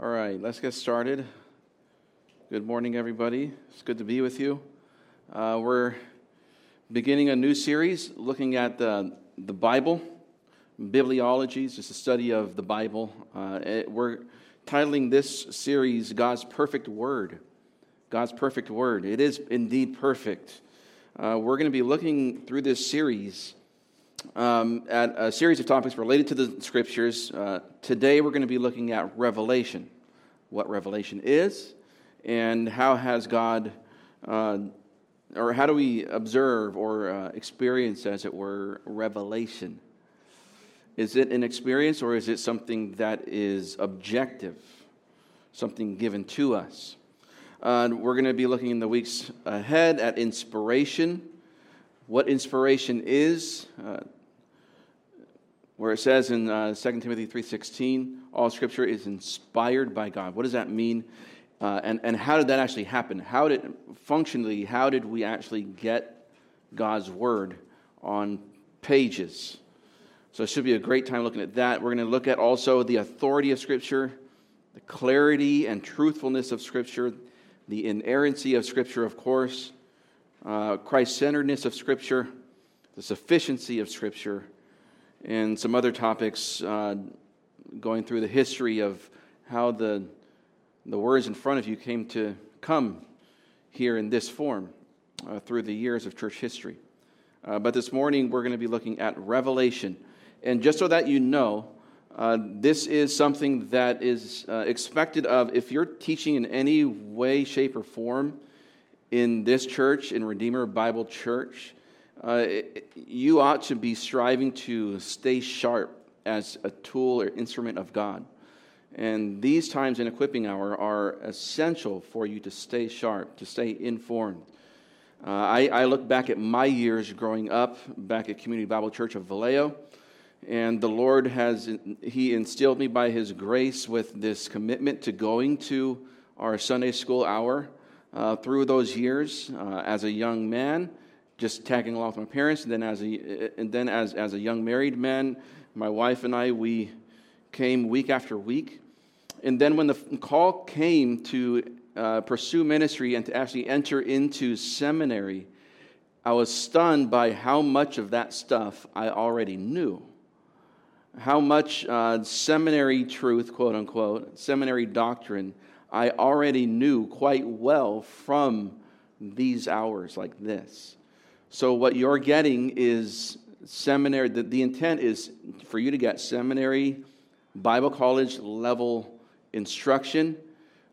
All right, let's get started. Good morning, everybody. It's good to be with you. Uh, we're beginning a new series looking at the, the Bible, bibliology, just a study of the Bible. Uh, it, we're titling this series God's Perfect Word. God's Perfect Word. It is indeed perfect. Uh, we're going to be looking through this series um, at a series of topics related to the scriptures. Uh, today, we're going to be looking at Revelation, what Revelation is, and how has God, uh, or how do we observe or uh, experience, as it were, revelation? Is it an experience or is it something that is objective, something given to us? Uh, we're going to be looking in the weeks ahead at inspiration, what inspiration is, uh, where it says in uh, 2 Timothy 3.16, all scripture is inspired by God. What does that mean? Uh, and, and how did that actually happen? How did, functionally, how did we actually get God's word on pages? So it should be a great time looking at that. We're going to look at also the authority of Scripture, the clarity and truthfulness of Scripture, the inerrancy of Scripture, of course, uh, Christ centeredness of Scripture, the sufficiency of Scripture, and some other topics uh, going through the history of how the, the words in front of you came to come here in this form uh, through the years of church history. Uh, but this morning we're going to be looking at Revelation. And just so that you know, uh, this is something that is uh, expected of if you're teaching in any way, shape, or form in this church, in Redeemer Bible Church, uh, you ought to be striving to stay sharp as a tool or instrument of God. And these times in equipping hour are essential for you to stay sharp, to stay informed. Uh, I, I, look back at my years growing up back at Community Bible Church of Vallejo, and the Lord has He instilled me by His grace with this commitment to going to our Sunday school hour uh, through those years uh, as a young man, just tagging along with my parents, and then as a and then as as a young married man, my wife and I we came week after week, and then when the call came to uh, pursue ministry and to actually enter into seminary, I was stunned by how much of that stuff I already knew. How much uh, seminary truth, quote unquote, seminary doctrine, I already knew quite well from these hours like this. So, what you're getting is seminary, the, the intent is for you to get seminary, Bible college level instruction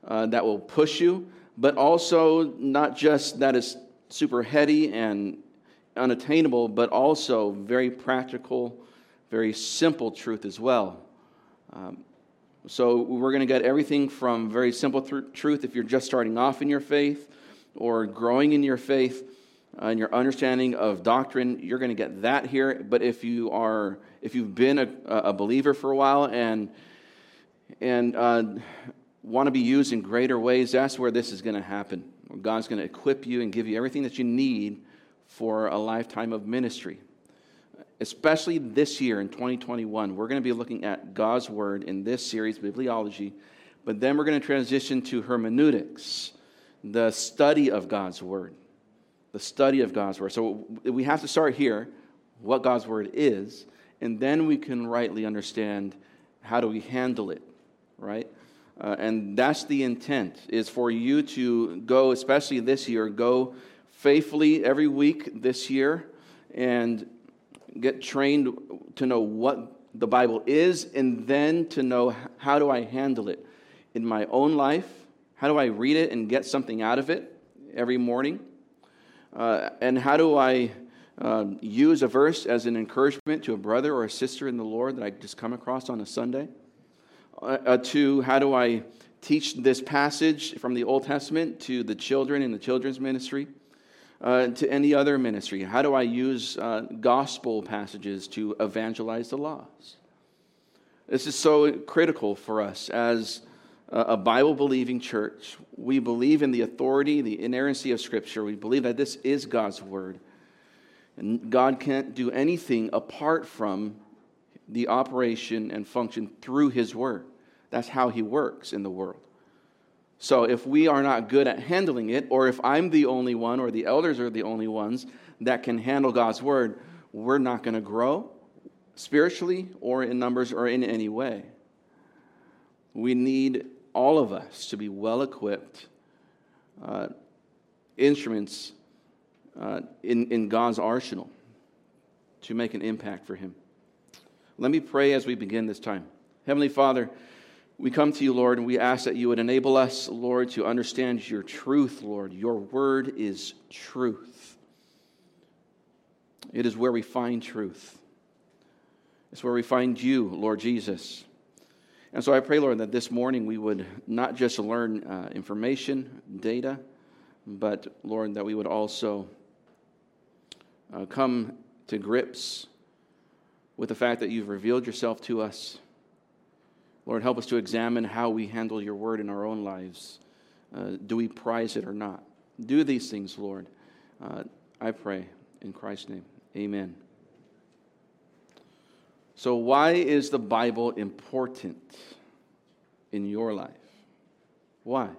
uh, that will push you, but also not just that is super heady and unattainable, but also very practical very simple truth as well. Um, so we're going to get everything from very simple th- truth if you're just starting off in your faith or growing in your faith and your understanding of doctrine you're going to get that here. But if you are if you've been a, a believer for a while and and uh, want to be used in greater ways that's where this is going to happen. God's going to equip you and give you everything that you need for a lifetime of ministry especially this year in 2021, we're going to be looking at God's Word in this series, Bibliology, but then we're going to transition to hermeneutics, the study of God's Word. The study of God's Word. So we have to start here, what God's Word is, and then we can rightly understand how do we handle it, right? Uh, and that's the intent, is for you to go, especially this year, go faithfully every week this year and get trained to know what the Bible is, and then to know how do I handle it in my own life? How do I read it and get something out of it every morning? Uh, and how do I uh, use a verse as an encouragement to a brother or a sister in the Lord that I just come across on a Sunday? Uh, uh to how do I teach this passage from the Old Testament to the children in the children's ministry? Uh, to any other ministry? How do I use uh, gospel passages to evangelize the lost? This is so critical for us as a Bible believing church. We believe in the authority, the inerrancy of Scripture. We believe that this is God's Word. And God can't do anything apart from the operation and function through His Word. That's how He works in the world. So if we are not good at handling it, or if I'm the only one, or the elders are the only ones that can handle God's word, we're not going to grow spiritually or in numbers or in any way. We need all of us to be well equipped uh, instruments uh, in, in God's arsenal to make an impact for Him. Let me pray as we begin this time. Heavenly Father, we come to you, Lord, and we ask that you would enable us, Lord, to understand your truth, Lord. Your word is truth. It is where we find truth. It's where we find you, Lord Jesus. And so I pray, Lord, that this morning we would not just learn uh, information, data, but, Lord, that we would also uh, come to grips with the fact that you've revealed yourself to us. Lord, help us to examine how we handle your word in our own lives. Uh, do we prize it or not? Do these things, Lord. Uh, I pray in Christ's name. Amen. So, why is the Bible important in your life? Why?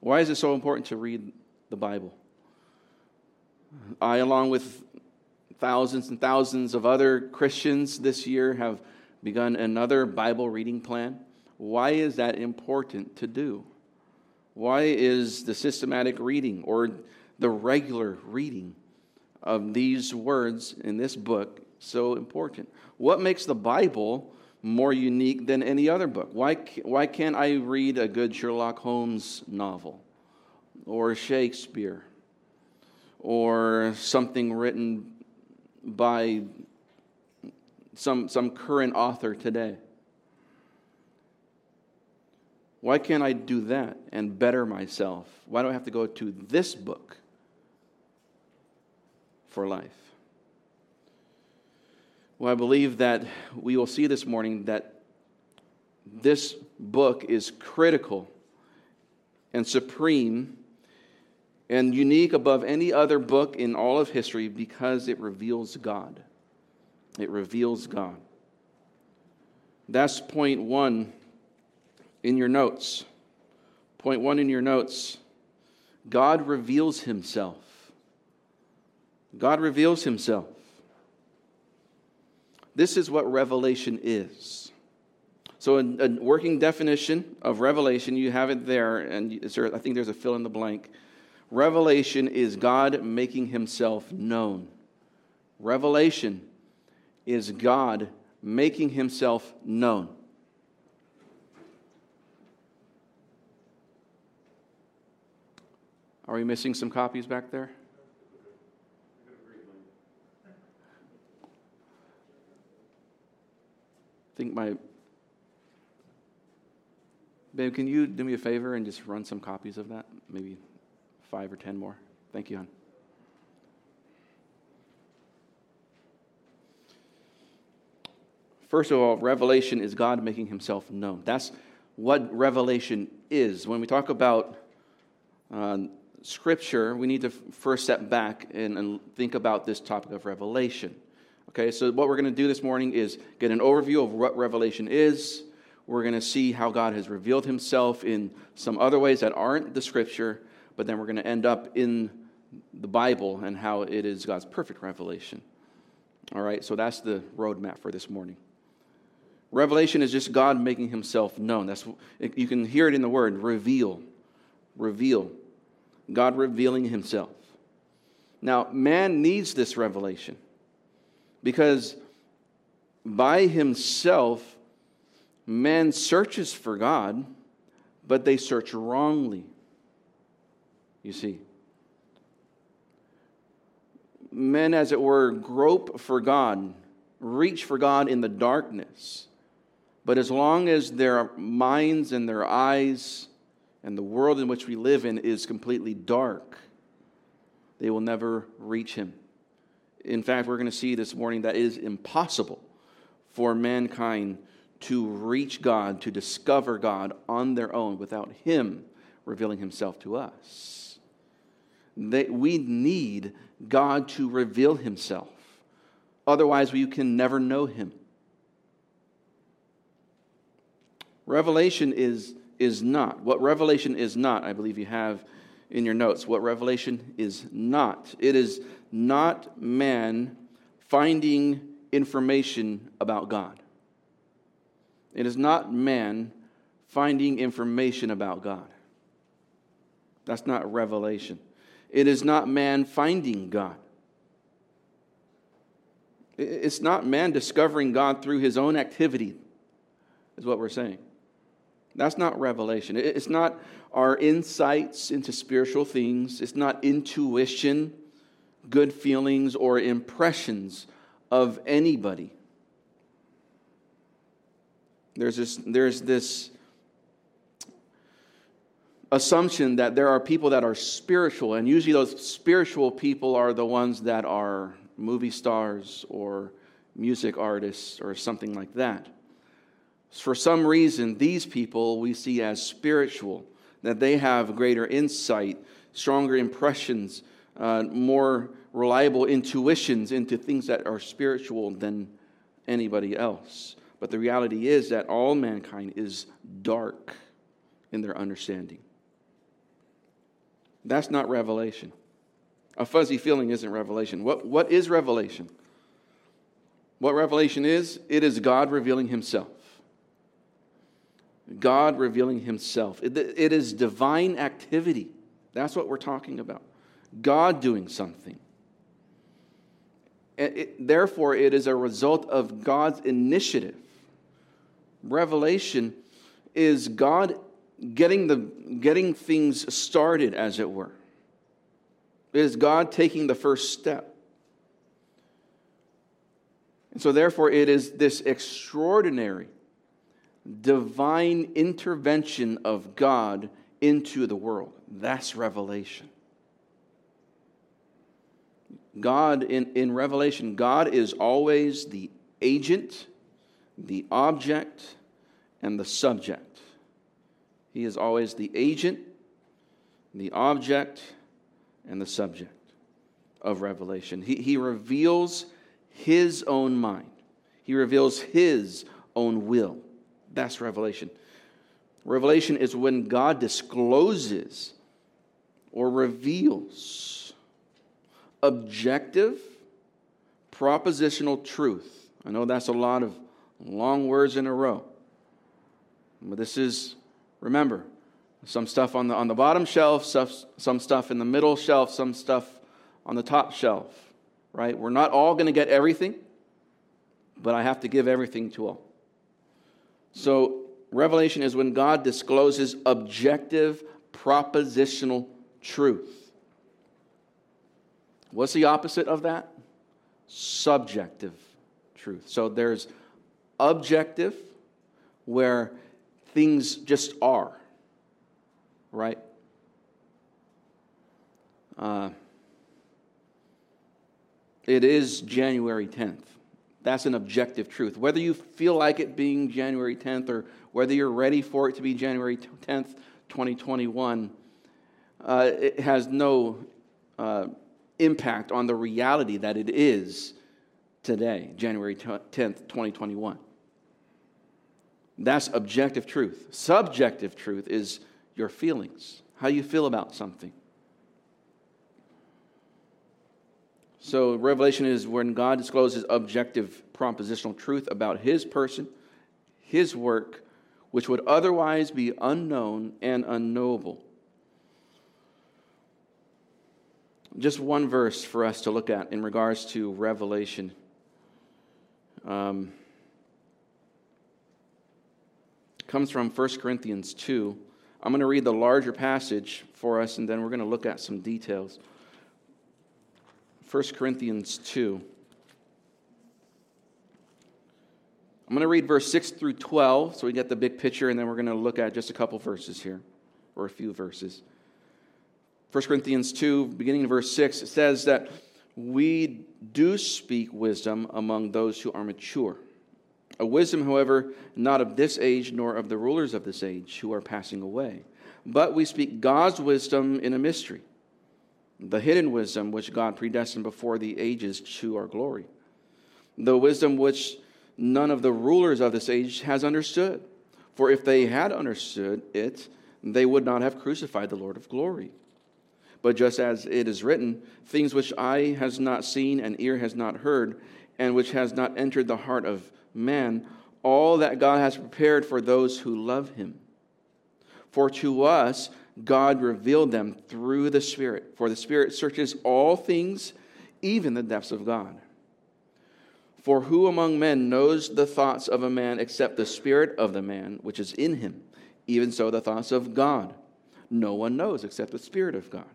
Why is it so important to read the Bible? I, along with thousands and thousands of other Christians this year, have begun another Bible reading plan. Why is that important to do? Why is the systematic reading or the regular reading of these words in this book so important? What makes the Bible more unique than any other book? Why, why can't I read a good Sherlock Holmes novel or Shakespeare or something written by some, some current author today? Why can't I do that and better myself? Why do I have to go to this book for life? Well, I believe that we will see this morning that this book is critical and supreme and unique above any other book in all of history because it reveals God. It reveals God. That's point one in your notes. Point one in your notes God reveals himself. God reveals himself. This is what revelation is. So, a, a working definition of revelation, you have it there, and I think there's a fill in the blank. Revelation is God making himself known. Revelation is God making himself known. Are we missing some copies back there? I think my. Babe, can you do me a favor and just run some copies of that? Maybe five or ten more. Thank you, hon. First of all, revelation is God making himself known. That's what revelation is. When we talk about uh, scripture, we need to first step back and, and think about this topic of revelation. Okay, so what we're going to do this morning is get an overview of what Revelation is. We're going to see how God has revealed himself in some other ways that aren't the scripture, but then we're going to end up in the Bible and how it is God's perfect revelation. All right, so that's the roadmap for this morning. Revelation is just God making himself known. That's you can hear it in the word reveal. Reveal. God revealing himself. Now, man needs this revelation. Because by himself, man searches for God, but they search wrongly. You see. Men, as it were, grope for God, reach for God in the darkness. But as long as their minds and their eyes and the world in which we live in is completely dark, they will never reach Him. In fact, we're going to see this morning that it is impossible for mankind to reach God, to discover God on their own without Him revealing Himself to us. That we need God to reveal Himself. Otherwise, we can never know Him. Revelation is, is not. What revelation is not, I believe you have in your notes. What revelation is not. It is not man finding information about God. It is not man finding information about God. That's not revelation. It is not man finding God. It's not man discovering God through his own activity, is what we're saying. That's not revelation. It's not our insights into spiritual things. It's not intuition, good feelings, or impressions of anybody. There's this, there's this assumption that there are people that are spiritual, and usually those spiritual people are the ones that are movie stars or music artists or something like that. For some reason, these people we see as spiritual, that they have greater insight, stronger impressions, uh, more reliable intuitions into things that are spiritual than anybody else. But the reality is that all mankind is dark in their understanding. That's not revelation. A fuzzy feeling isn't revelation. What, what is revelation? What revelation is? It is God revealing Himself. God revealing Himself. It, it is divine activity. That's what we're talking about. God doing something. It, therefore, it is a result of God's initiative. Revelation is God getting, the, getting things started, as it were. It is God taking the first step. And so, therefore, it is this extraordinary divine intervention of God into the world. That's revelation. God, in, in Revelation, God is always the agent, the object, and the subject. He is always the agent, the object, and the subject of revelation. He, he reveals his own mind, he reveals his own will. That's revelation. Revelation is when God discloses or reveals objective, propositional truth. I know that's a lot of long words in a row, but this is Remember, some stuff on the, on the bottom shelf, stuff, some stuff in the middle shelf, some stuff on the top shelf, right? We're not all going to get everything, but I have to give everything to all. So, revelation is when God discloses objective, propositional truth. What's the opposite of that? Subjective truth. So, there's objective, where things just are, right? Uh, it is January 10th. That's an objective truth. Whether you feel like it being January 10th or whether you're ready for it to be January 10th, 2021, uh, it has no uh, impact on the reality that it is today, January 10th, 2021. That's objective truth. Subjective truth is your feelings, how you feel about something. So, revelation is when God discloses objective propositional truth about his person, his work, which would otherwise be unknown and unknowable. Just one verse for us to look at in regards to revelation. Um, comes from 1 Corinthians 2. I'm going to read the larger passage for us, and then we're going to look at some details. 1 Corinthians 2. I'm going to read verse 6 through 12 so we get the big picture, and then we're going to look at just a couple verses here, or a few verses. 1 Corinthians 2, beginning in verse 6, it says that we do speak wisdom among those who are mature a wisdom, however, not of this age, nor of the rulers of this age who are passing away. But we speak God's wisdom in a mystery, the hidden wisdom which God predestined before the ages to our glory. The wisdom which none of the rulers of this age has understood. For if they had understood it, they would not have crucified the Lord of glory. But just as it is written, things which eye has not seen and ear has not heard, and which has not entered the heart of man, all that God has prepared for those who love him. For to us, God revealed them through the Spirit. For the Spirit searches all things, even the depths of God. For who among men knows the thoughts of a man except the spirit of the man which is in him? Even so, the thoughts of God. No one knows except the Spirit of God.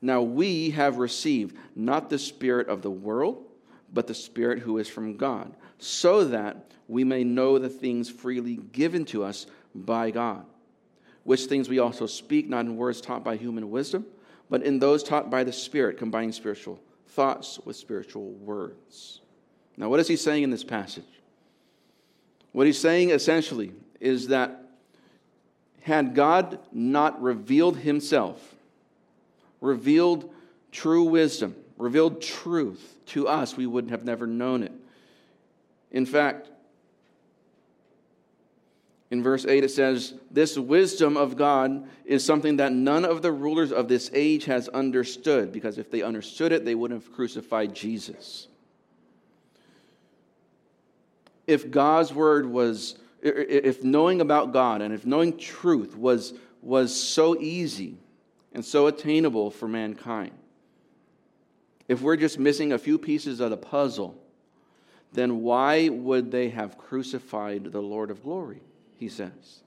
Now we have received not the Spirit of the world, but the Spirit who is from God, so that we may know the things freely given to us by God, which things we also speak, not in words taught by human wisdom, but in those taught by the Spirit, combining spiritual thoughts with spiritual words. Now, what is he saying in this passage? What he's saying essentially is that had God not revealed himself, revealed true wisdom, revealed truth to us, we would have never known it. In fact, in verse 8 it says, This wisdom of God is something that none of the rulers of this age has understood, because if they understood it, they wouldn't have crucified Jesus if God's word was, if knowing about God and if knowing truth was, was so easy and so attainable for mankind, if we're just missing a few pieces of the puzzle, then why would they have crucified the Lord of glory? He says.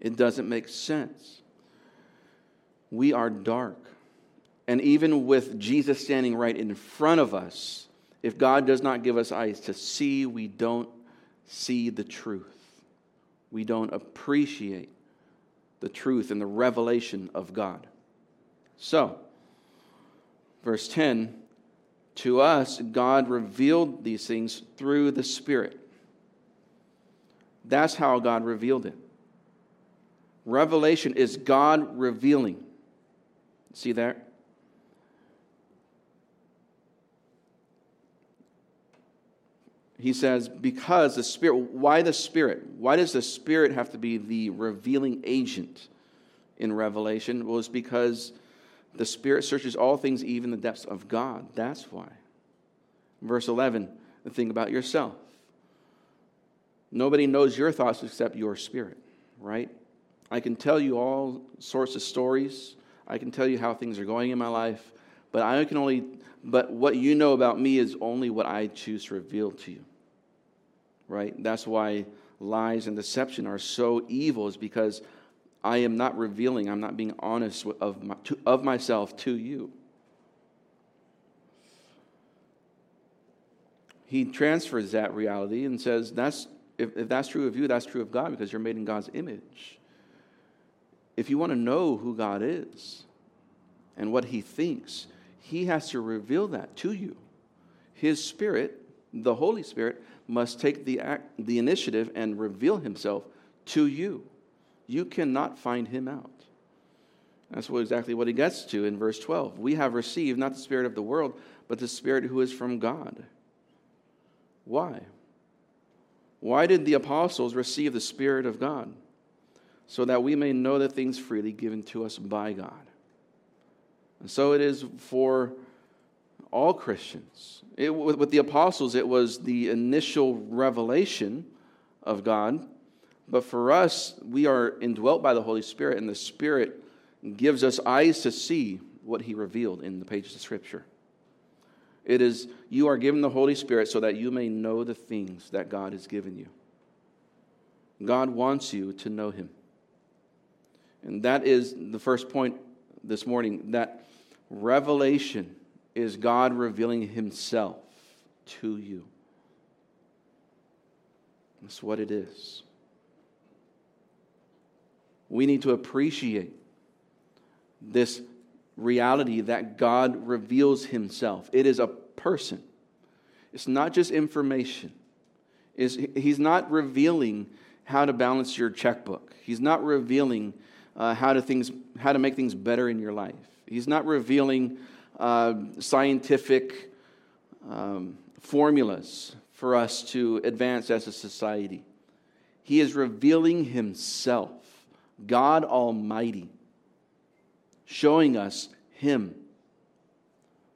It doesn't make sense. We are dark. And even with Jesus standing right in front of us, if God does not give us eyes to see, we don't see the truth. We don't appreciate the truth and the revelation of God. So, verse 10 to us, God revealed these things through the Spirit. That's how God revealed it. Revelation is God revealing. See there? he says, because the Spirit, why the Spirit? Why does the Spirit have to be the revealing agent in Revelation? Well, it's because the Spirit searches all things, even the depths of God. That's why. Verse 11, the thing about yourself. Nobody knows your thoughts except your spirit, right? I can tell you all sorts of stories. I can tell you how things are going in my life, but I can only but what you know about me is only what I choose to reveal to you. Right? That's why lies and deception are so evil, is because I am not revealing, I'm not being honest of, my, to, of myself to you. He transfers that reality and says, that's, if, if that's true of you, that's true of God because you're made in God's image. If you want to know who God is and what He thinks, he has to reveal that to you. His Spirit, the Holy Spirit, must take the, act, the initiative and reveal Himself to you. You cannot find Him out. That's what, exactly what he gets to in verse 12. We have received not the Spirit of the world, but the Spirit who is from God. Why? Why did the apostles receive the Spirit of God? So that we may know the things freely given to us by God. And so it is for all Christians. It, with, with the apostles, it was the initial revelation of God. But for us, we are indwelt by the Holy Spirit, and the Spirit gives us eyes to see what He revealed in the pages of Scripture. It is, you are given the Holy Spirit so that you may know the things that God has given you. God wants you to know Him. And that is the first point this morning that Revelation is God revealing himself to you. That's what it is. We need to appreciate this reality that God reveals himself. It is a person, it's not just information. he's not revealing how to balance your checkbook, He's not revealing uh, how, to things, how to make things better in your life. He's not revealing uh, scientific um, formulas for us to advance as a society. He is revealing Himself, God Almighty, showing us Him.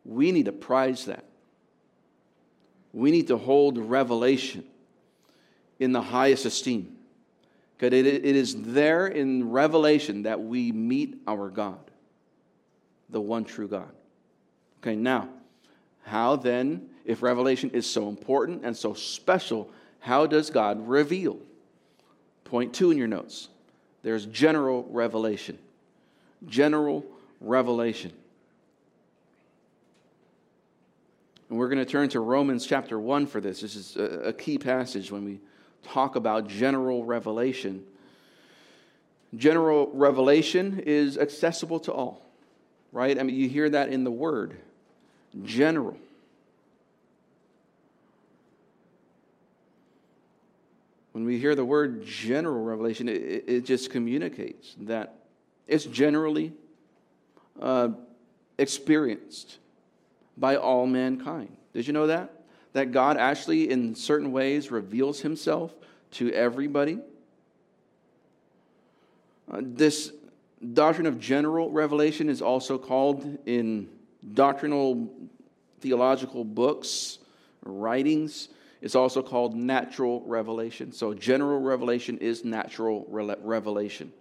We need to prize that. We need to hold revelation in the highest esteem. Because it, it is there in revelation that we meet our God, the one true God. Okay, now, how then, if revelation is so important and so special, how does God reveal? Point two in your notes there's general revelation. General revelation. And we're going to turn to Romans chapter 1 for this. This is a, key passage when we talk about general revelation. General revelation is accessible to all, right? I mean, you hear that in the word general. When we hear the word general revelation, it, it just communicates that it's generally uh, experienced by all mankind. Did you know that? That God actually, in certain ways, reveals himself to everybody. Uh, this doctrine of general revelation is also called in doctrinal theological books, writings, it's also called natural revelation. So, general revelation is natural revelation.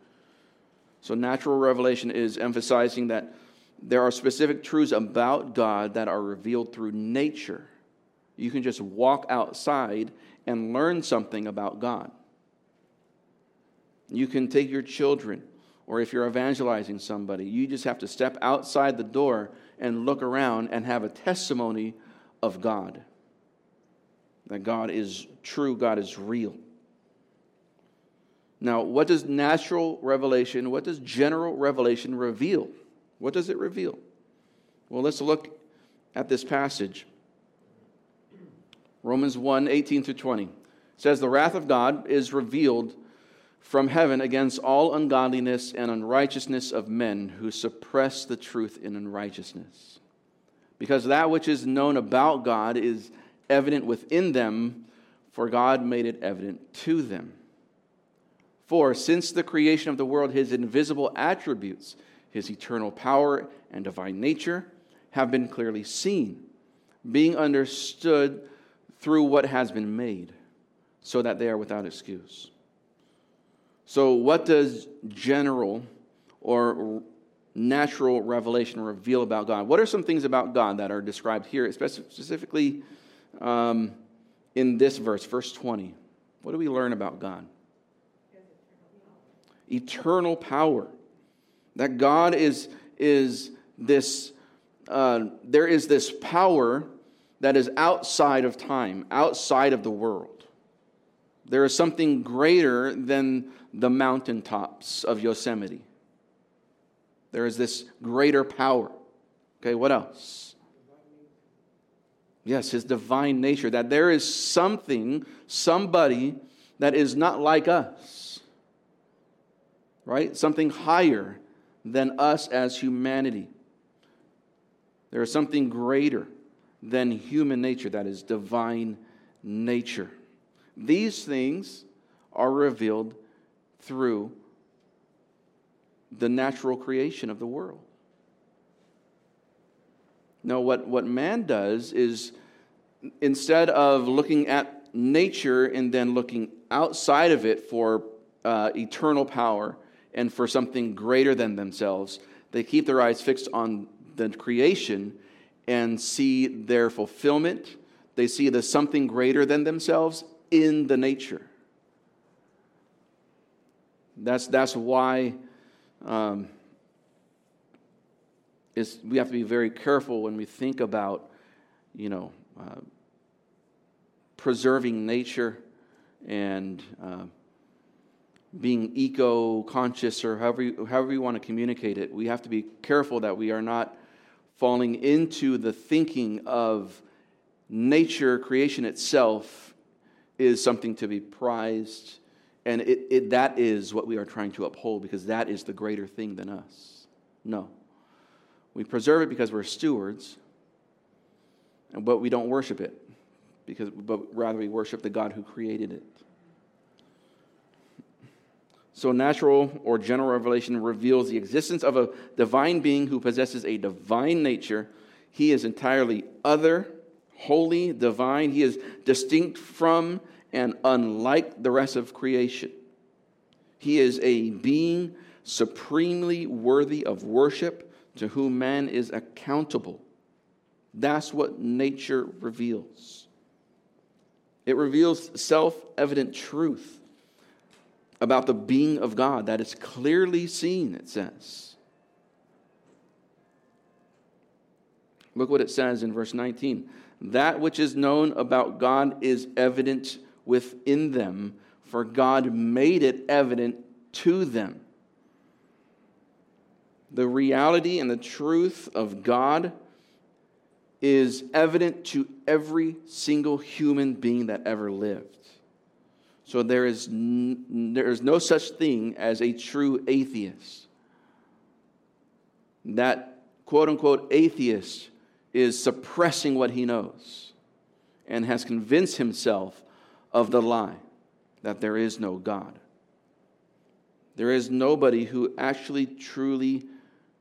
So, natural revelation is emphasizing that there are specific truths about God that are revealed through nature. You can just walk outside and learn something about God. You can take your children, or if you're evangelizing somebody, you just have to step outside the door and look around and have a testimony of God. That God is true, God is real. Now, what does natural revelation, what does general revelation reveal? What does it reveal? Well, let's look at this passage. Romans 1 18 through 20 says, The wrath of God is revealed from heaven against all ungodliness and unrighteousness of men who suppress the truth in unrighteousness. Because that which is known about God is evident within them, for God made it evident to them. For since the creation of the world, his invisible attributes, his eternal power and divine nature, have been clearly seen, being understood through what has been made, so that they are without excuse. So, what does general or natural revelation reveal about God? What are some things about God that are described here, specifically um, in this verse, verse 20? What do we learn about God? Eternal power. That God is, is this, uh, there is this power that is outside of time, outside of the world. There is something greater than the mountaintops of Yosemite. There is this greater power. Okay, what else? Yes, his divine nature, that there is something, somebody that is not like us, right? Something higher than us as humanity. There is something greater than human nature, that is divine nature. These things are revealed through the natural creation of the world. Now, what, what man does is instead of looking at nature and then looking outside of it for uh, eternal power and for something greater than themselves, they keep their eyes fixed on the creation and see their fulfillment. They see the something greater than themselves in the nature. That's, that's why um, we have to be very careful when we think about, you know, uh, preserving nature and uh, being eco-conscious or however you, however you want to communicate it. We have to be careful that we are not falling into the thinking of nature, creation itself, is something to be prized. And it, it, that is what we are trying to uphold because that is the greater thing than us. No. We preserve it because we're stewards, but we don't worship it, because, but rather we worship the God who created it. So, natural or general revelation reveals the existence of a divine being who possesses a divine nature. He is entirely other, holy, divine. He is distinct from and unlike the rest of creation. He is a being supremely worthy of worship to whom man is accountable. That's what nature reveals. It reveals self evident truth about the being of God that is clearly seen, it says. Look what it says in verse 19. That which is known about God is evident within them, for God made it evident to them. The reality and the truth of God is evident to every single human being that ever lived. So there is, n- there is no such thing as a true atheist. That quote unquote atheist is suppressing what he knows and has convinced himself of the lie that there is no God. There is nobody who actually truly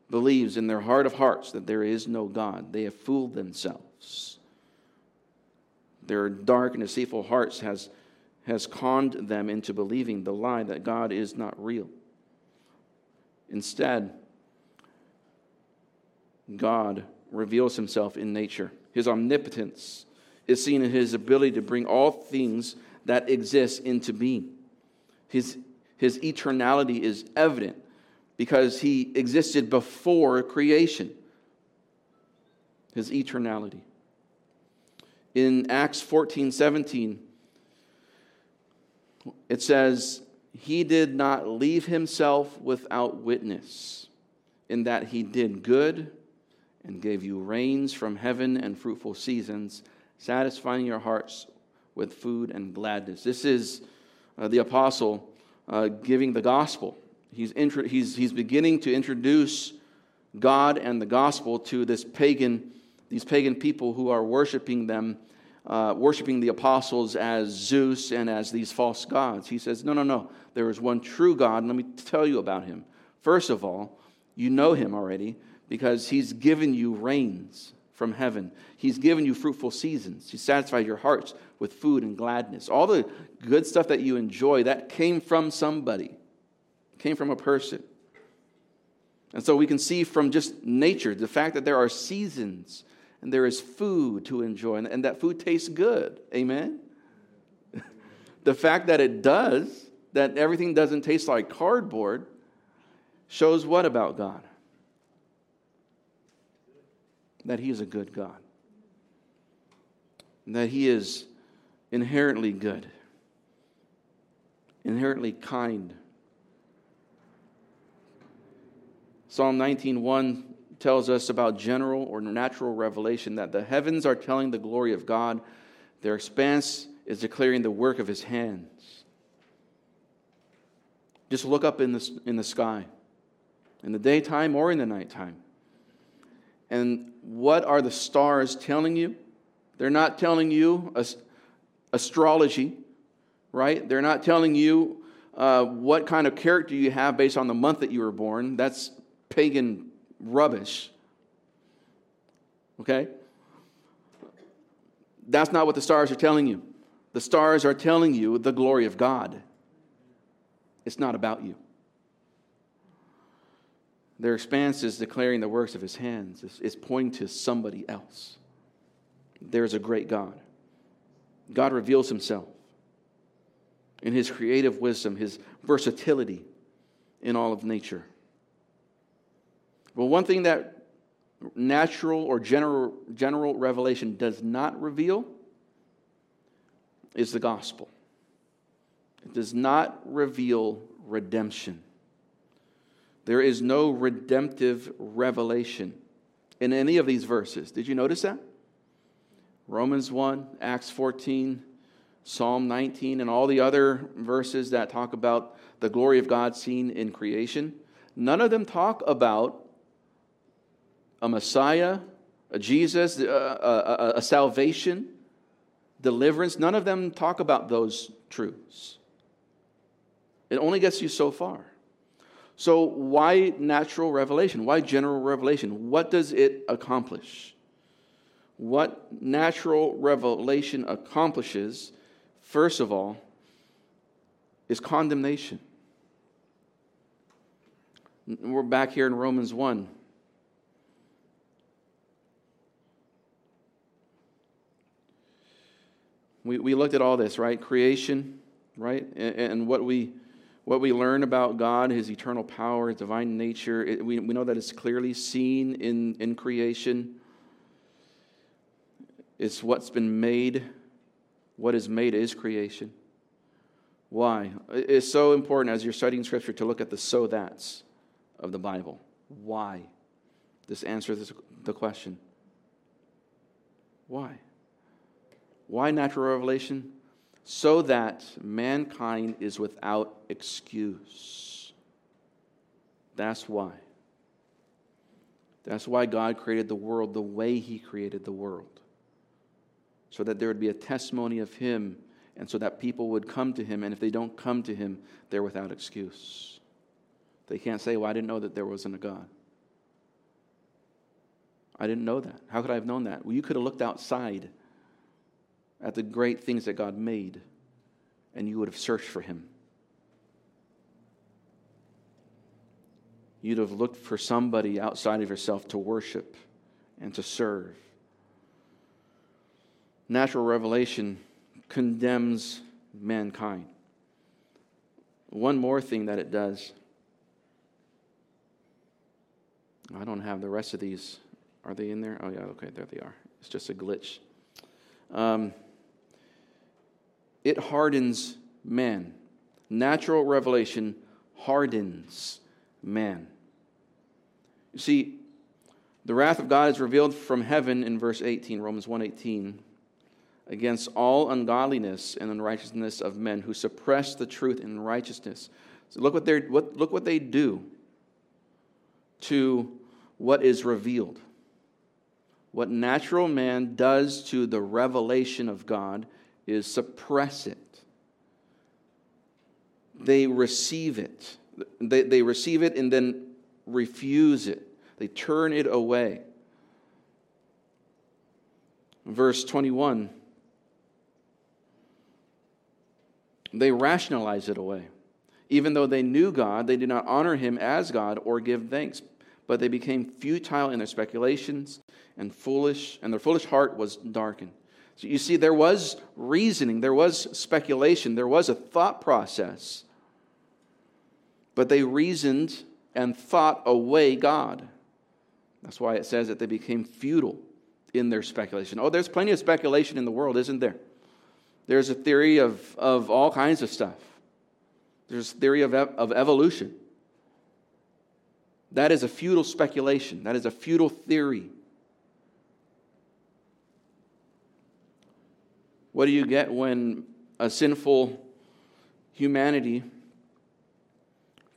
believes in their heart of hearts that there is no God. They have fooled themselves. Their dark and deceitful hearts has, has conned them into believing the lie that God is not real. Instead, God reveals himself in nature. His omnipotence is seen in his ability to bring all things that exist into being. His, his eternality is evident because he existed before creation. His eternality. In Acts 14 17, it says, He did not leave himself without witness, in that he did good and gave you rains from heaven and fruitful seasons, satisfying your hearts with food and gladness. This is uh, the apostle uh, giving the gospel he's, he's, he's beginning to introduce God and the gospel to this pagan, these pagan people who are worshiping them, uh, worshiping the apostles as Zeus and as these false gods. He says, No, no, no. There is one true God, and let me tell you about him. First of all, you know him already because he's given you rains from heaven. He's given you fruitful seasons. He's satisfied your hearts with food and gladness. All the good stuff that you enjoy, that came from somebody came from a person. And so we can see from just nature the fact that there are seasons and there is food to enjoy and, that food tastes good. Amen? the fact that it does, that everything doesn't taste like cardboard, shows what about God? That He is a good God. That He is inherently good, inherently kind, Psalm 19:1 tells us about general or natural revelation that the heavens are telling the glory of God, their expanse is declaring the work of his hands. Just look up in the, in the sky, in the daytime or in the nighttime. And what are the stars telling you? They're not telling you astrology, right? They're not telling you uh, what kind of character you have based on the month that you were born. That's pagan rubbish. Okay? That's not what the stars are telling you. The stars are telling you the glory of God. It's not about you. Their expanse is declaring the works of his hands, it's, pointing to somebody else. There's a great God. God reveals himself in his creative wisdom, his versatility in all of nature. Well, one thing that natural or general, general revelation does not reveal is the gospel. It does not reveal redemption. There is no redemptive revelation in any of these verses. Did you notice that? Romans 1, Acts 14, Psalm 19, and all the other verses that talk about the glory of God seen in creation. None of them talk about a Messiah, a Jesus, uh, a, a, a salvation, deliverance. None of them talk about those truths. It only gets you so far. So, why natural revelation? Why general revelation? What does it accomplish? What natural revelation accomplishes, first of all, is condemnation. We're back here in Romans 1. We, we looked at all this, right? Creation, right? And, and what we what we learn about God, his eternal power, his divine nature, it, we, we know that it's clearly seen in, in creation. It's what's been made. What is made is creation. Why? It's so important as you're studying Scripture to look at the so that's of the Bible. Why? This answers the question. Why? Why natural revelation? So that mankind is without excuse. That's why. That's why God created the world the way He created the world. So that there would be a testimony of Him, and so that people would come to Him, and if they don't come to Him, they're without excuse. They can't say, Well, I didn't know that there wasn't a God. I didn't know that. How could I have known that? Well, you could have looked outside at the great things that God made, and you would have searched for Him. You'd have looked for somebody outside of yourself to worship and to serve. Natural revelation condemns mankind. One more thing that it does. I don't have the rest of these. Are they in there? Oh, yeah, okay, there they are. It's just a glitch. Um, it hardens man. Natural revelation hardens man. You see, the wrath of God is revealed from heaven in verse 18, Romans 1:18, against all ungodliness and unrighteousness of men who suppress the truth in righteousness. So look what, they're, what, look what they do to what is revealed. What natural man does to the revelation of God is suppress it. They receive it. They, they receive it and then refuse it. They turn it away. Verse 21 they rationalize it away. Even though they knew God, they did not honor him as God or give thanks, but they became futile in their speculations and foolish, and their foolish heart was darkened. So you see, there was reasoning, there was speculation, there was a thought process. But they reasoned and thought away God. That's why it says that they became futile in their speculation. Oh, there's plenty of speculation in the world, isn't there? There's a theory of, of all kinds of stuff. There's theory of, of evolution. That is a futile speculation. That is a futile theory. What do you get when a sinful humanity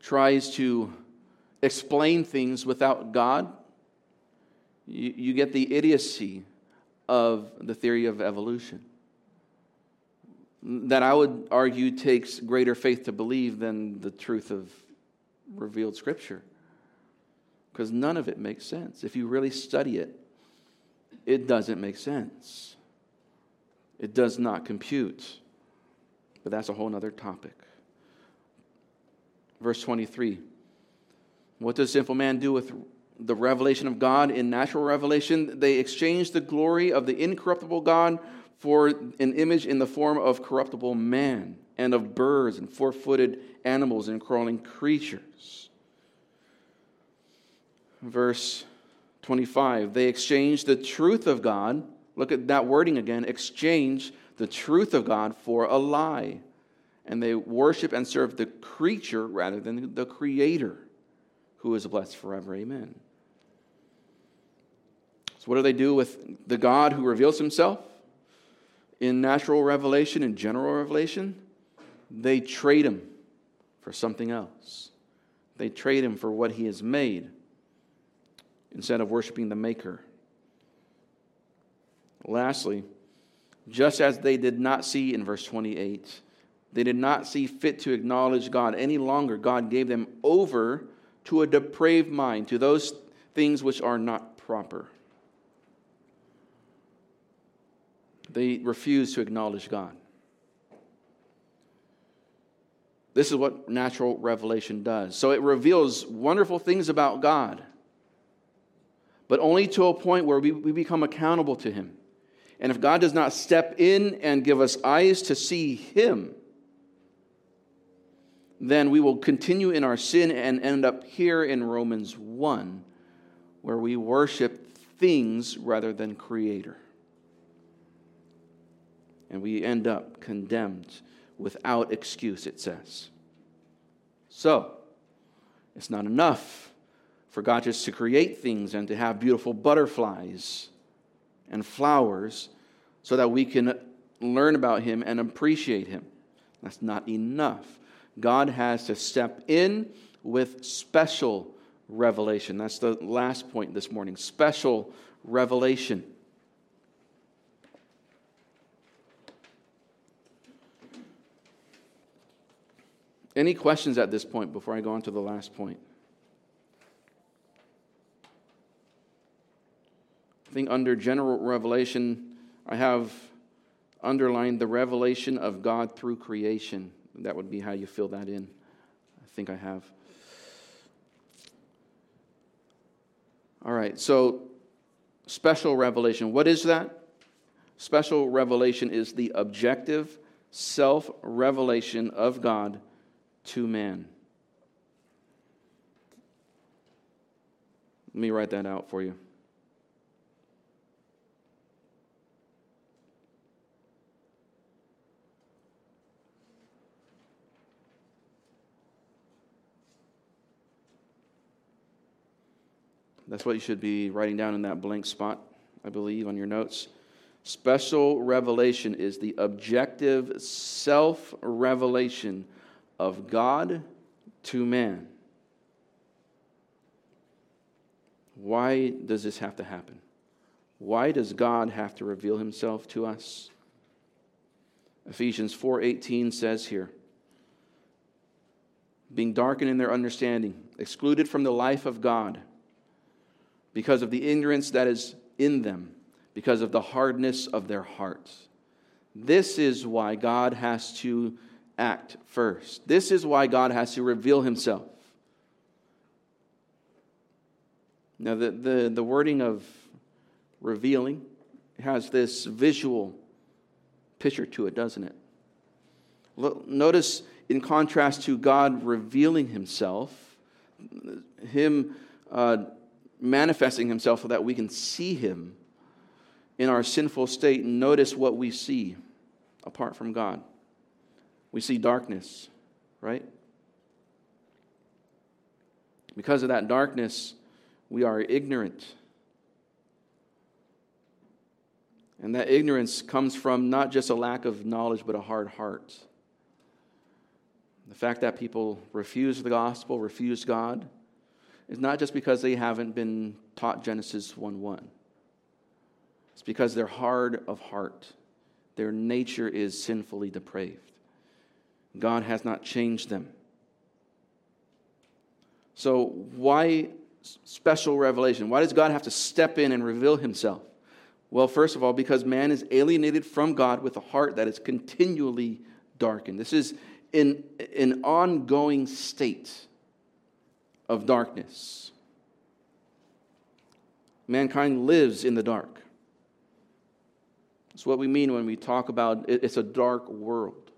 tries to explain things without God? You, you get the idiocy of the theory of evolution. That I would argue takes greater faith to believe than the truth of revealed Scripture. Because none of it makes sense. If you really study it, it doesn't make sense. It does not compute. But that's a whole other topic. Verse 23 What does sinful man do with the revelation of God in natural revelation? They exchange the glory of the incorruptible God for an image in the form of corruptible man and of birds and four footed animals and crawling creatures. Verse 25 They exchange the truth of God Look at that wording again exchange the truth of God for a lie. And they worship and serve the creature rather than the creator, who is blessed forever. Amen. So, what do they do with the God who reveals himself in natural revelation, in general revelation? They trade him for something else. They trade him for what he has made instead of worshiping the Maker. Lastly, just as they did not see in verse 28 They did not see fit to acknowledge God any longer. God gave them over to a depraved mind, to those things which are not proper. They refused to acknowledge God. This is what natural revelation does. So it reveals wonderful things about God, but only to a point where we, we become accountable to Him. And if God does not step in and give us eyes to see Him, then we will continue in our sin and end up here in Romans 1, where we worship things rather than Creator. And we end up condemned without excuse, it says. So, it's not enough for God just to create things and to have beautiful butterflies and flowers so that we can learn about Him and appreciate Him. That's not enough. God has to step in with special revelation. That's the last point this morning special revelation. Any questions at this point before I go on to the last point? I think under general revelation, I have underlined the revelation of God through creation. That would be how you fill that in. I think I have. All right, so special revelation. What is that? Special revelation is the objective self revelation of God to man. Let me write that out for you. That's what you should be writing down in that blank spot, I believe, on your notes. Special revelation is the objective self revelation of God to man. Why does this have to happen? Why does God have to reveal himself to us? Ephesians 4:18 says here, being darkened in their understanding, excluded from the life of God because of the ignorance that is in them, because of the hardness of their hearts. This is why God has to act first. This is why God has to reveal himself. Now, the, the, the wording of revealing has this visual picture to it, doesn't it? Notice, in contrast to God revealing himself, him uh, manifesting himself so that we can see him in our sinful state. And notice what we see apart from God. We see darkness, right? Because of that darkness, we are ignorant. And that ignorance comes from not just a lack of knowledge, but a hard heart. The fact that people refuse the gospel, refuse God, is not just because they haven't been taught Genesis 1 1. It's because they're hard of heart. Their nature is sinfully depraved. God has not changed them. So, why special revelation? Why does God have to step in and reveal himself? Well, first of all, because man is alienated from God with a heart that is continually darkened. This is in an ongoing state of darkness. Mankind lives in the dark. That's what we mean when we talk about it's a dark world.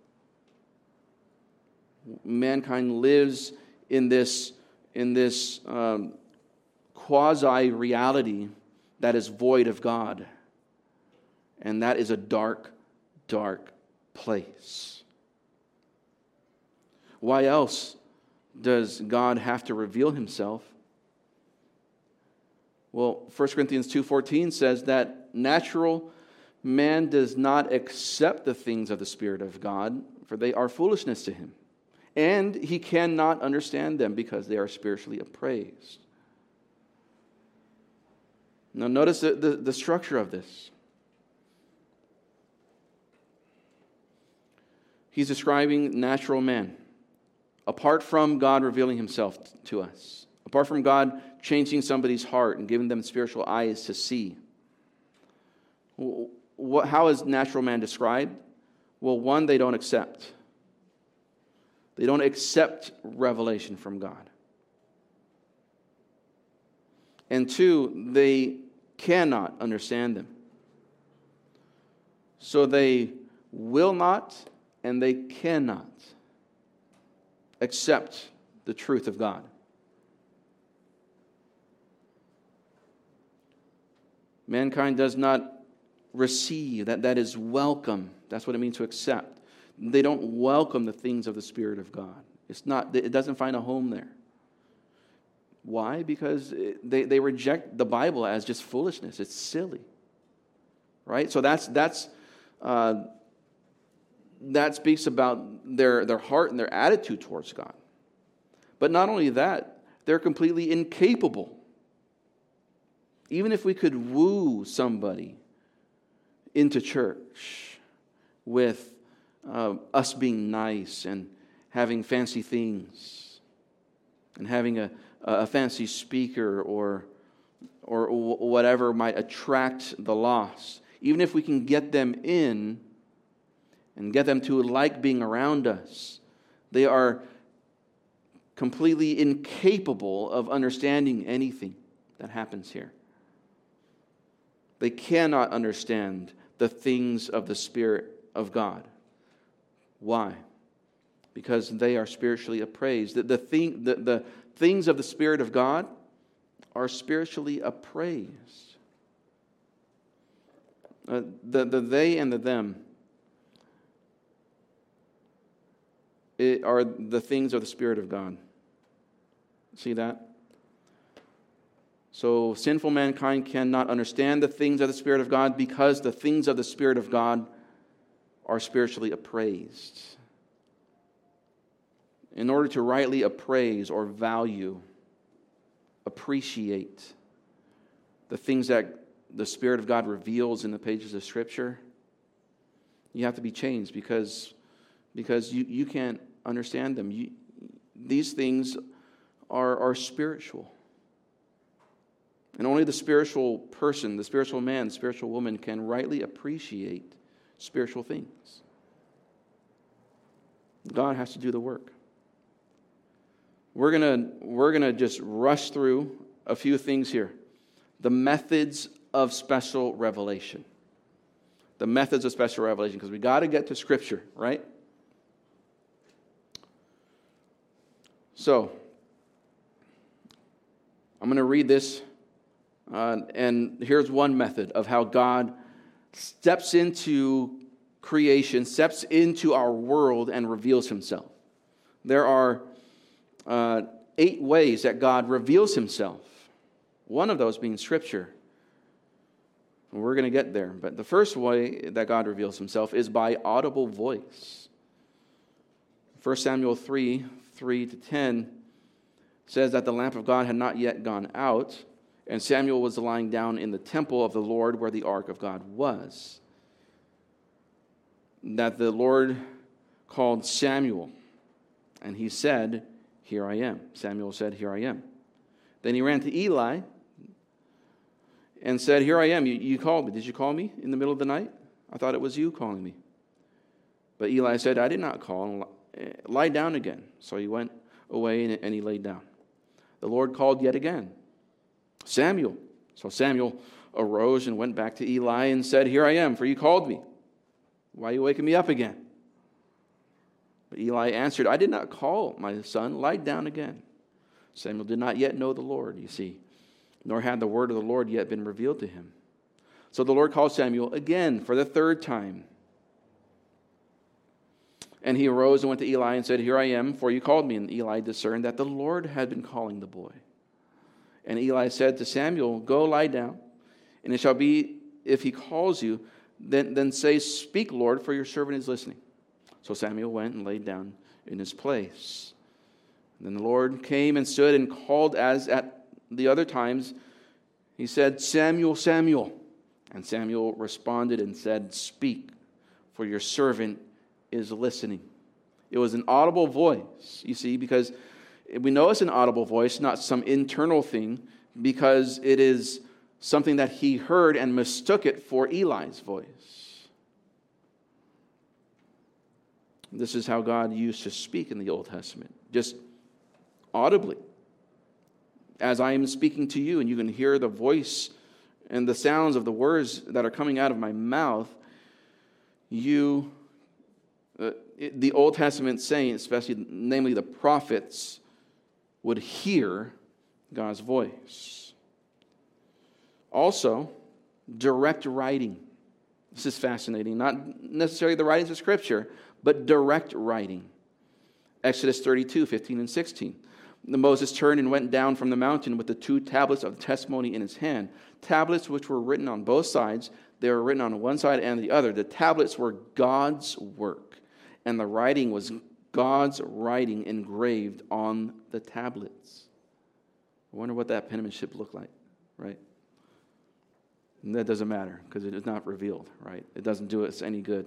Mankind lives in this, in this um, quasi reality that is void of God. And that is a dark, dark place. Why else does God have to reveal himself? Well, 1 Corinthians 2:14 says that natural man does not accept the things of the spirit of God, for they are foolishness to him. And he cannot understand them because they are spiritually appraised. Now, notice the, the, the structure of this. he's describing natural man, apart from God revealing himself to us, apart from God changing somebody's heart and giving them spiritual eyes to see. What, how is natural man described? Well, one, they don't accept. They don't accept revelation from God. And two, they cannot understand them. So they will not and they cannot accept the truth of God. Mankind does not receive, that, that is welcome. That's what it means to accept. They don't welcome the things of the Spirit of God. It's not, it doesn't find a home there. Why? Because they, they reject the Bible as just foolishness. It's silly. Right? So that's, that's, uh, that speaks about their, their heart and their attitude towards God. But not only that, they're completely incapable. Even if we could woo somebody into church with uh, us being nice and having fancy things and having a, a fancy speaker or, or whatever might attract the lost, even if we can get them in and get them to like being around us, they are completely incapable of understanding anything that happens here. They cannot understand the things of the Spirit of God. Why? Because they are spiritually appraised. The, the, thing, the, the things of the Spirit of God are spiritually appraised. Uh, the, the they and the them are the things of the Spirit of God. See that? So, sinful mankind cannot understand the things of the Spirit of God because the things of the Spirit of God are spiritually appraised. In order to rightly appraise or value, appreciate the things that the Spirit of God reveals in the pages of Scripture, you have to be changed because, because you, you can't understand them. You, these things are, are spiritual. And only the spiritual person, the spiritual man, the spiritual woman can rightly appreciate spiritual things. God has to do the work. We're going we're to just rush through a few things here. The methods of special revelation. The methods of special revelation, because we got to get to Scripture, right? So, I'm going to read this, uh, and here's one method of how God steps into creation, steps into our world, and reveals himself. There are uh, eight ways that God reveals himself, one of those being Scripture. We're going to get there. But the first way that God reveals himself is by audible voice. 1 Samuel 3 3 to 10 says that the lamp of God had not yet gone out, and Samuel was lying down in the temple of the Lord where the ark of God was. That the Lord called Samuel, and he said, Here I am. Samuel said, Here I am. Then he ran to Eli and said, Here I am. You, you called me. Did you call me in the middle of the night? I thought it was you calling me. But Eli said, I did not call. Lie down again. So he went away and he laid down. The Lord called yet again, Samuel. So Samuel arose and went back to Eli and said, Here I am, for you called me. Why are you waking me up again? But Eli answered, I did not call, my son. Lie down again. Samuel did not yet know the Lord, you see, nor had the word of the Lord yet been revealed to him. So the Lord called Samuel again for the third time. And he arose and went to Eli and said, Here I am, for you called me. And Eli discerned that the Lord had been calling the boy. And Eli said to Samuel, Go lie down, and it shall be, if he calls you, then, then say, Speak, Lord, for your servant is listening. So Samuel went and laid down in his place. And then the Lord came and stood and called as at the other times. He said, Samuel, Samuel. And Samuel responded and said, Speak, for your servant is listening. It was an audible voice, you see, because we know it's an audible voice, not some internal thing, because it is something that he heard and mistook it for Eli's voice. This is how God used to speak in the Old Testament, just audibly. As I am speaking to you, and you can hear the voice and the sounds of the words that are coming out of my mouth, you, the Old Testament saints, especially, namely the prophets, would hear God's voice. Also, direct writing. This is fascinating. Not necessarily the writings of Scripture, but direct writing. Exodus 32, 15 and 16. The Moses turned and went down from the mountain with the two tablets of the testimony in his hand. Tablets which were written on both sides. They were written on one side and the other. The tablets were God's work, and the writing was God's writing engraved on the tablets. I wonder what that penmanship looked like, right? And that doesn't matter because it is not revealed, right? It doesn't do us any good.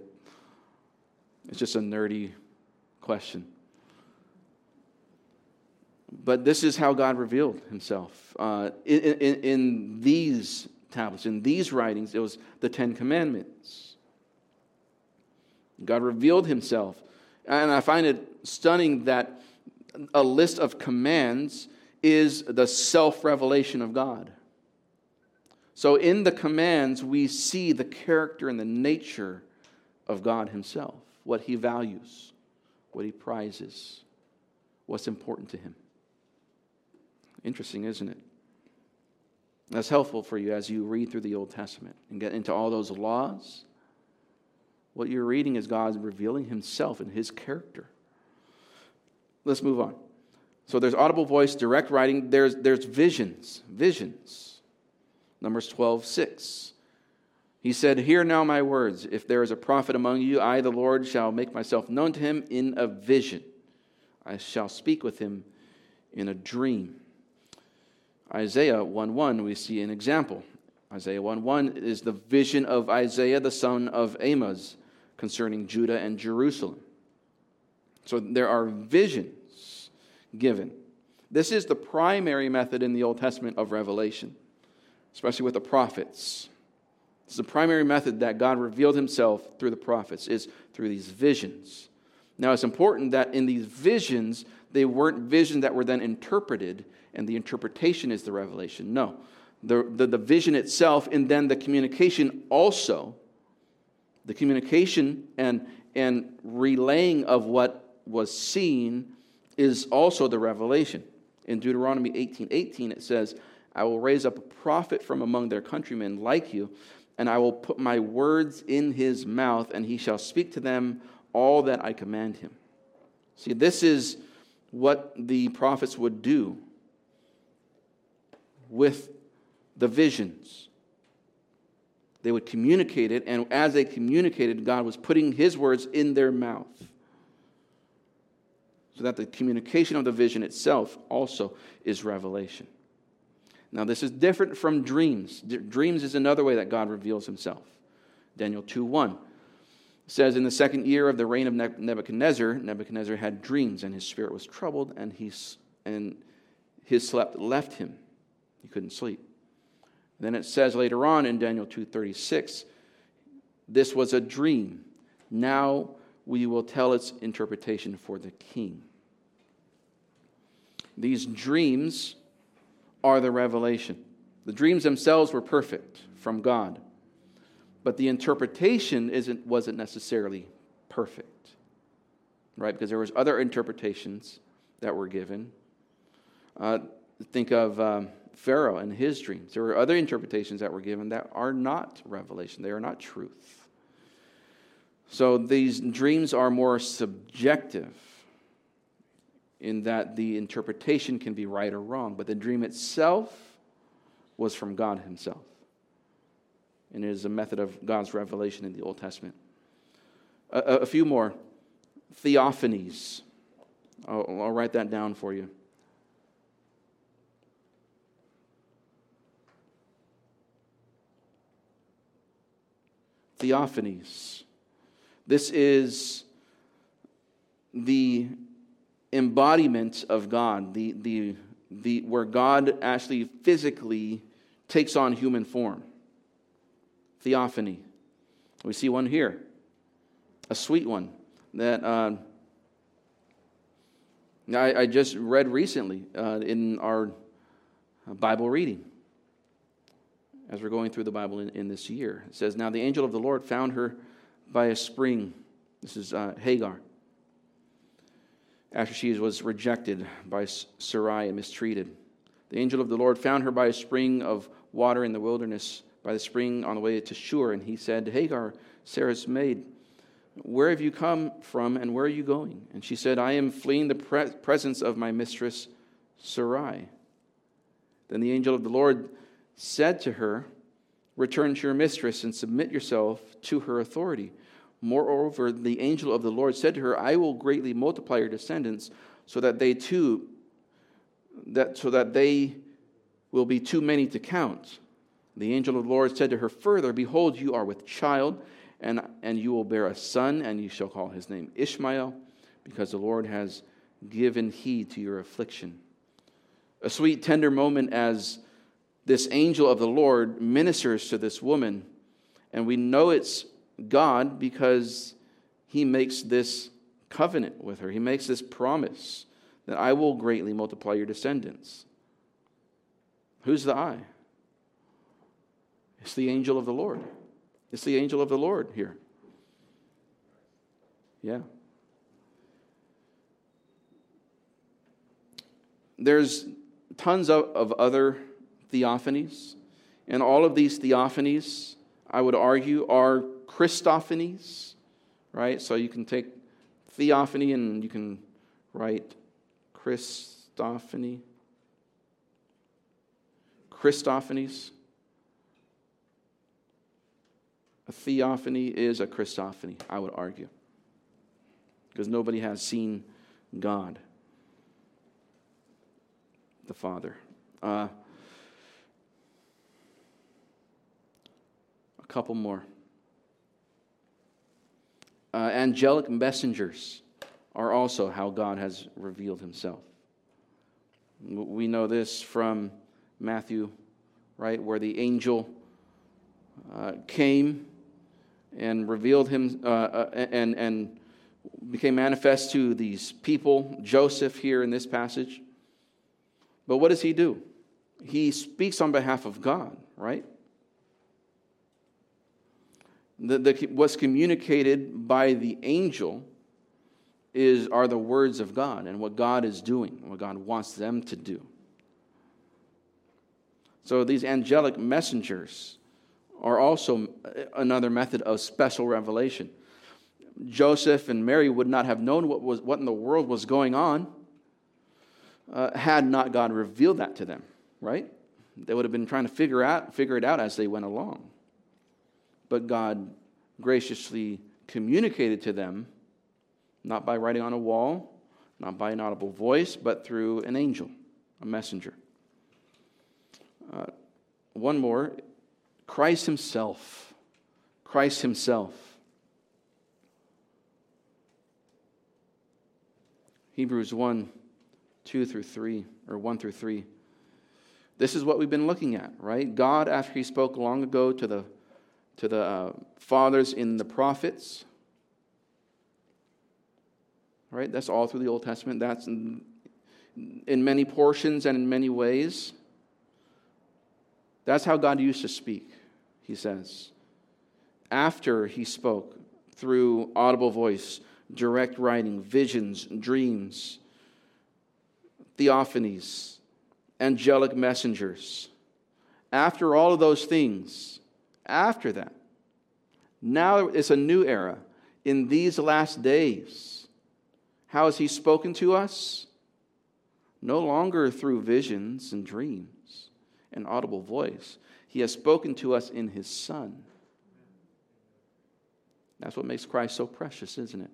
It's just a nerdy question. But this is how God revealed himself. Uh, in, in, in these tablets, in these writings, it was the Ten Commandments. God revealed himself. And I find it stunning that a list of commands is the self revelation of God. So in the commands, we see the character and the nature of God Himself, what He values, what He prizes, what's important to Him. Interesting, isn't it? That's helpful for you as you read through the Old Testament and get into all those laws. What you're reading is God revealing Himself and His character. Let's move on. So there's audible voice, direct writing, there's, there's visions. Visions. Numbers 12, 6. He said, Hear now my words. If there is a prophet among you, I, the Lord, shall make myself known to him in a vision. I shall speak with him in a dream. Isaiah 1 1, we see an example. Isaiah 1 1 is the vision of Isaiah, the son of Amos, concerning Judah and Jerusalem. So there are visions given. This is the primary method in the Old Testament of revelation, especially with the prophets. It's the primary method that God revealed himself through the prophets, is through these visions. Now, it's important that in these visions, they weren't visions that were then interpreted, and the interpretation is the revelation. No. The, the, the vision itself, and then the communication also, the communication and, and relaying of what was seen is also the revelation. In Deuteronomy 18 18, it says, I will raise up a prophet from among their countrymen like you, and I will put my words in his mouth, and he shall speak to them all that I command him. See, this is what the prophets would do with the visions. They would communicate it, and as they communicated, God was putting his words in their mouth. So that the communication of the vision itself also is revelation. Now, this is different from dreams. Dreams is another way that God reveals himself. Daniel 2 1 says, In the second year of the reign of Nebuchadnezzar, Nebuchadnezzar had dreams, and his spirit was troubled, and, he, and his slept left him. He couldn't sleep. Then it says later on in Daniel 2:36, this was a dream. Now we will tell its interpretation for the king. These dreams are the revelation. The dreams themselves were perfect from God but the interpretation isn't, wasn't necessarily perfect, right? Because there was other interpretations that were given. Uh, think of um, Pharaoh and his dreams. There were other interpretations that were given that are not revelation. They are not truth. So these dreams are more subjective in that the interpretation can be right or wrong, but the dream itself was from God Himself and it is a method of God's revelation in the Old Testament. A, a few more theophanies. I'll, I'll write that down for you. Theophanies. This is the embodiment of God, the, the, the, where God actually physically takes on human form. Theophany. We see one here, a sweet one that uh, I, I, just read recently uh, in our Bible reading as we're going through the Bible in, in, this year. It says, Now the angel of the Lord found her by a spring. This is uh, Hagar. After she was rejected by Sarai and mistreated, the angel of the Lord found her by a spring of water in the wilderness, by the spring on the way to Shur. And he said, Hagar, Sarah's maid, where have you come from and where are you going? And she said, I am fleeing the pre- presence of my mistress Sarai. Then the angel of the Lord said to her, Return to your mistress and submit yourself to her authority. Moreover, the angel of the Lord said to her, I will greatly multiply your descendants so that they too that so that they will be too many to count. The angel of the Lord said to her further, Behold, you are with child, and, and you will bear a son, and you shall call his name Ishmael, because the Lord has given heed to your affliction. A sweet, tender moment as this angel of the Lord ministers to this woman. And we know it's God because he makes this covenant with her. He makes this promise that I will greatly multiply your descendants. Who's the I? It's the angel of the Lord. It's the angel of the Lord here. Yeah. There's tons of, of other theophanies. And all of these theophanies, I would argue, are Christophanies, right? So you can take theophany and you can write Christophany. Christophanies. A theophany is a Christophany, I would argue, because nobody has seen God, the Father. Uh, couple more. Uh, angelic messengers are also how God has revealed himself. We know this from Matthew, right, where the angel uh, came and revealed him uh, uh, and, and became manifest to these people, Joseph here in this passage. But what does he do? He speaks on behalf of God, right? The, the, what's communicated by the angel is, are the words of God and what God is doing, what God wants them to do. So these angelic messengers are also another method of special revelation. Joseph and Mary would not have known what, was, what in the world was going on uh, had not God revealed that to them, right? They would have been trying to figure, out, figure it out as they went along. But God graciously communicated to them, not by writing on a wall, not by an audible voice, but through an angel, a messenger. Uh, one more Christ Himself. Christ Himself. Hebrews 1 2 through 3, or 1 through 3. This is what we've been looking at, right? God, after He spoke long ago to the, to the uh, fathers in the prophets, right? That's all through the Old Testament. That's in, in many portions and in many ways. That's how God used to speak he says. After he spoke through audible voice, direct writing, visions, dreams, theophanies, angelic messengers. After all of those things, after that, now it's a new era. In these last days, how has he spoken to us? No longer through visions and dreams and audible voice, he has spoken to us in His Son. That's what makes Christ so precious, isn't it?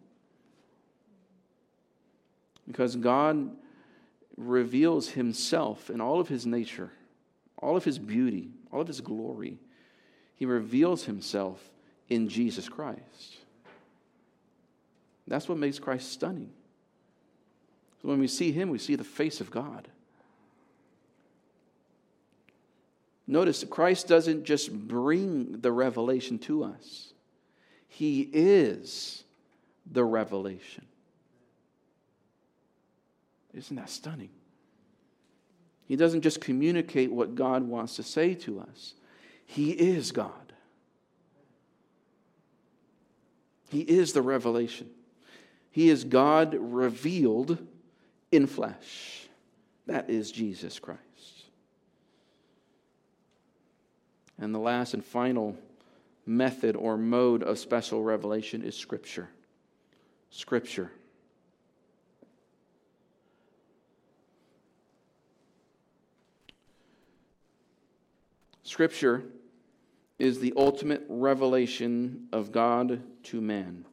Because God reveals Himself in all of His nature, all of His beauty, all of His glory. He reveals Himself in Jesus Christ. That's what makes Christ stunning. When we see him, we see the face of God. Notice Christ doesn't just bring the revelation to us, he is the revelation. Isn't that stunning? He doesn't just communicate what God wants to say to us, He is God. He is the revelation. He is God revealed in flesh. That is Jesus Christ. And the last and final method or mode of special revelation is Scripture. Scripture. Scripture is the ultimate revelation of God to man.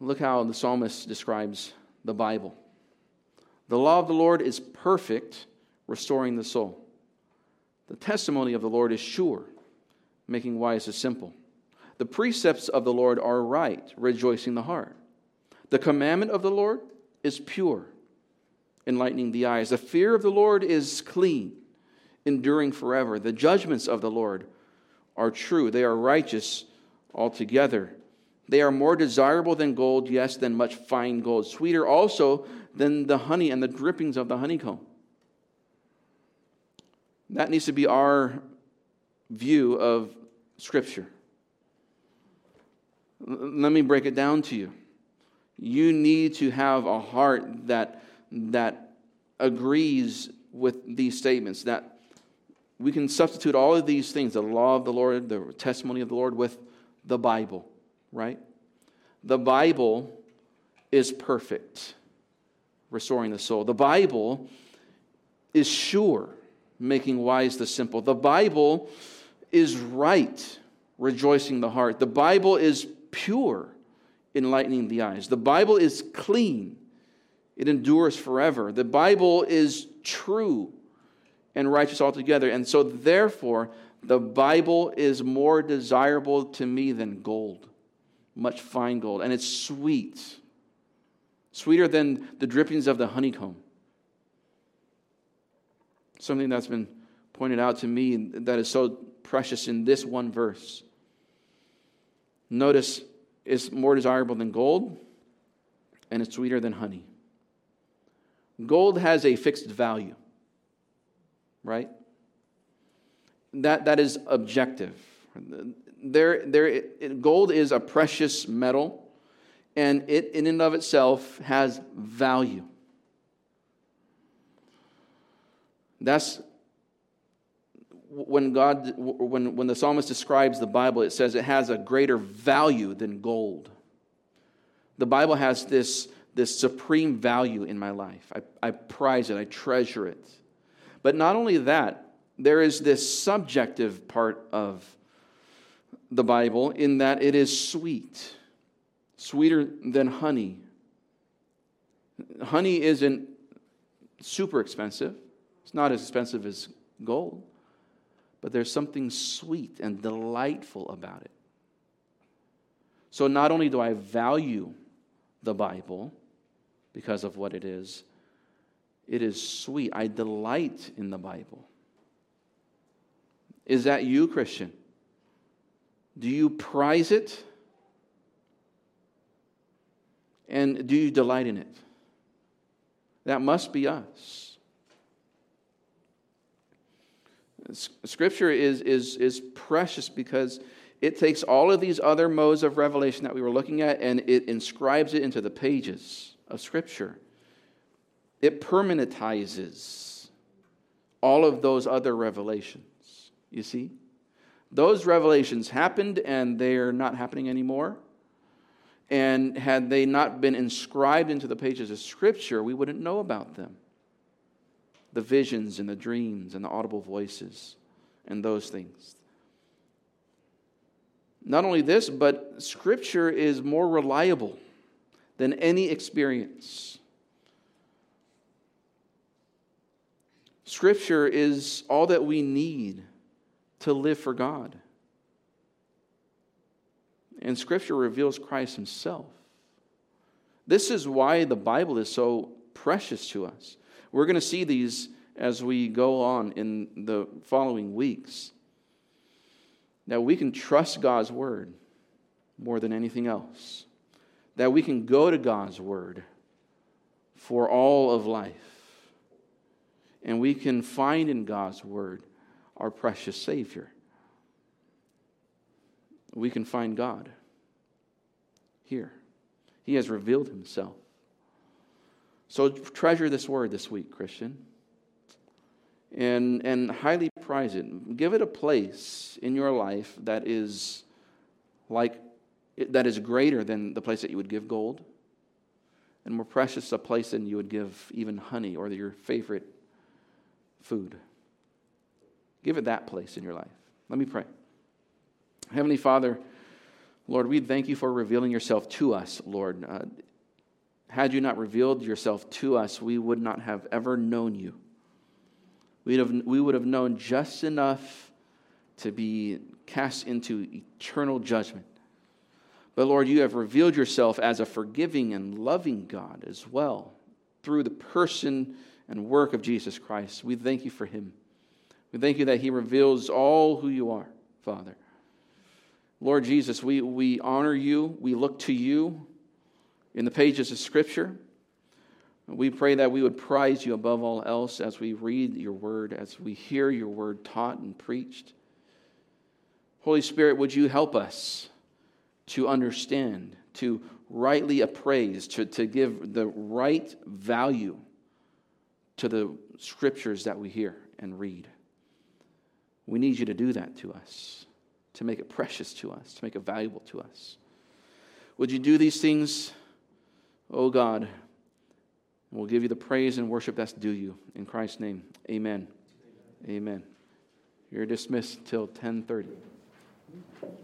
Look how the psalmist describes the Bible. The law of the Lord is perfect, restoring the soul. The testimony of the Lord is sure, making wise the simple. The precepts of the Lord are right, rejoicing the heart. The commandment of the Lord is pure, enlightening the eyes. The fear of the Lord is clean, enduring forever. The judgments of the Lord are true, they are righteous altogether. They are more desirable than gold, yes, than much fine gold, sweeter also than the honey and the drippings of the honeycomb. That needs to be our view of Scripture. Let me break it down to you. You need to have a heart that, that agrees with these statements, that we can substitute all of these things the law of the Lord, the testimony of the Lord with the Bible right? The Bible is perfect, restoring the soul. The Bible is sure, making wise the simple. The Bible is right, rejoicing the heart. The Bible is pure, enlightening the eyes. The Bible is clean, it endures forever. The Bible is true and righteous altogether. And so, therefore, the Bible is more desirable to me than gold much fine gold, and it's sweet, sweeter than the drippings of the honeycomb. Something that's been pointed out to me that is so precious in this one verse. Notice it's more desirable than gold, and it's sweeter than honey. Gold has a fixed value, right? That, that is objective there, there, it, gold is a precious metal, and it, in and of itself, has value. That's when God, when, when the psalmist describes the Bible, it says it has a greater value than gold. The Bible has this, this supreme value in my life. I, I prize it, I treasure it. But not only that, there is this subjective part of the Bible in that it is sweet, sweeter than honey. Honey isn't super expensive, it's not as expensive as gold, but there's something sweet and delightful about it. So not only do I value the Bible because of what it is, it is sweet. I delight in the Bible. Is that you, Christian? Do you prize it? And do you delight in it? That must be us. Scripture is, is, is precious because it takes all of these other modes of revelation that we were looking at and it inscribes it into the pages of Scripture. It permanentizes all of those other revelations. You see? Those revelations happened and they're not happening anymore. And had they not been inscribed into the pages of Scripture, we wouldn't know about them. The visions and the dreams and the audible voices and those things. Not only this, but Scripture is more reliable than any experience. Scripture is all that we need to live for God. And Scripture reveals Christ Himself. This is why the Bible is so precious to us. We're going to see these as we go on in the following weeks. That we can trust God's Word more than anything else. That we can go to God's Word for all of life. And we can find in God's Word our precious Savior. We can find God here. He has revealed Himself. So treasure this word this week, Christian, and, and highly prize it. Give it a place in your life that is like that is greater than the place that you would give gold, and more precious a place than you would give even honey or your favorite food. Give it that place in your life. Let me pray. Heavenly Father, Lord, we thank you for revealing yourself to us, Lord. Uh, had you not revealed yourself to us, we would not have ever known you. We'd have, we would have known just enough to be cast into eternal judgment. But Lord, you have revealed yourself as a forgiving and loving God as well through the person and work of Jesus Christ. We thank you for him. We thank you that he reveals all who you are, Father. Lord Jesus, we, we honor you. We look to you in the pages of Scripture. We pray that we would prize you above all else as we read your word, as we hear your word taught and preached. Holy Spirit, would you help us to understand, to rightly appraise, to, to give the right value to the scriptures that we hear and read? We need you to do that to us to make it precious to us, to make it valuable to us. Would you do these things, oh God? We'll give you the praise and worship that's due you. In Christ's name, amen. Amen. You're dismissed till 1030.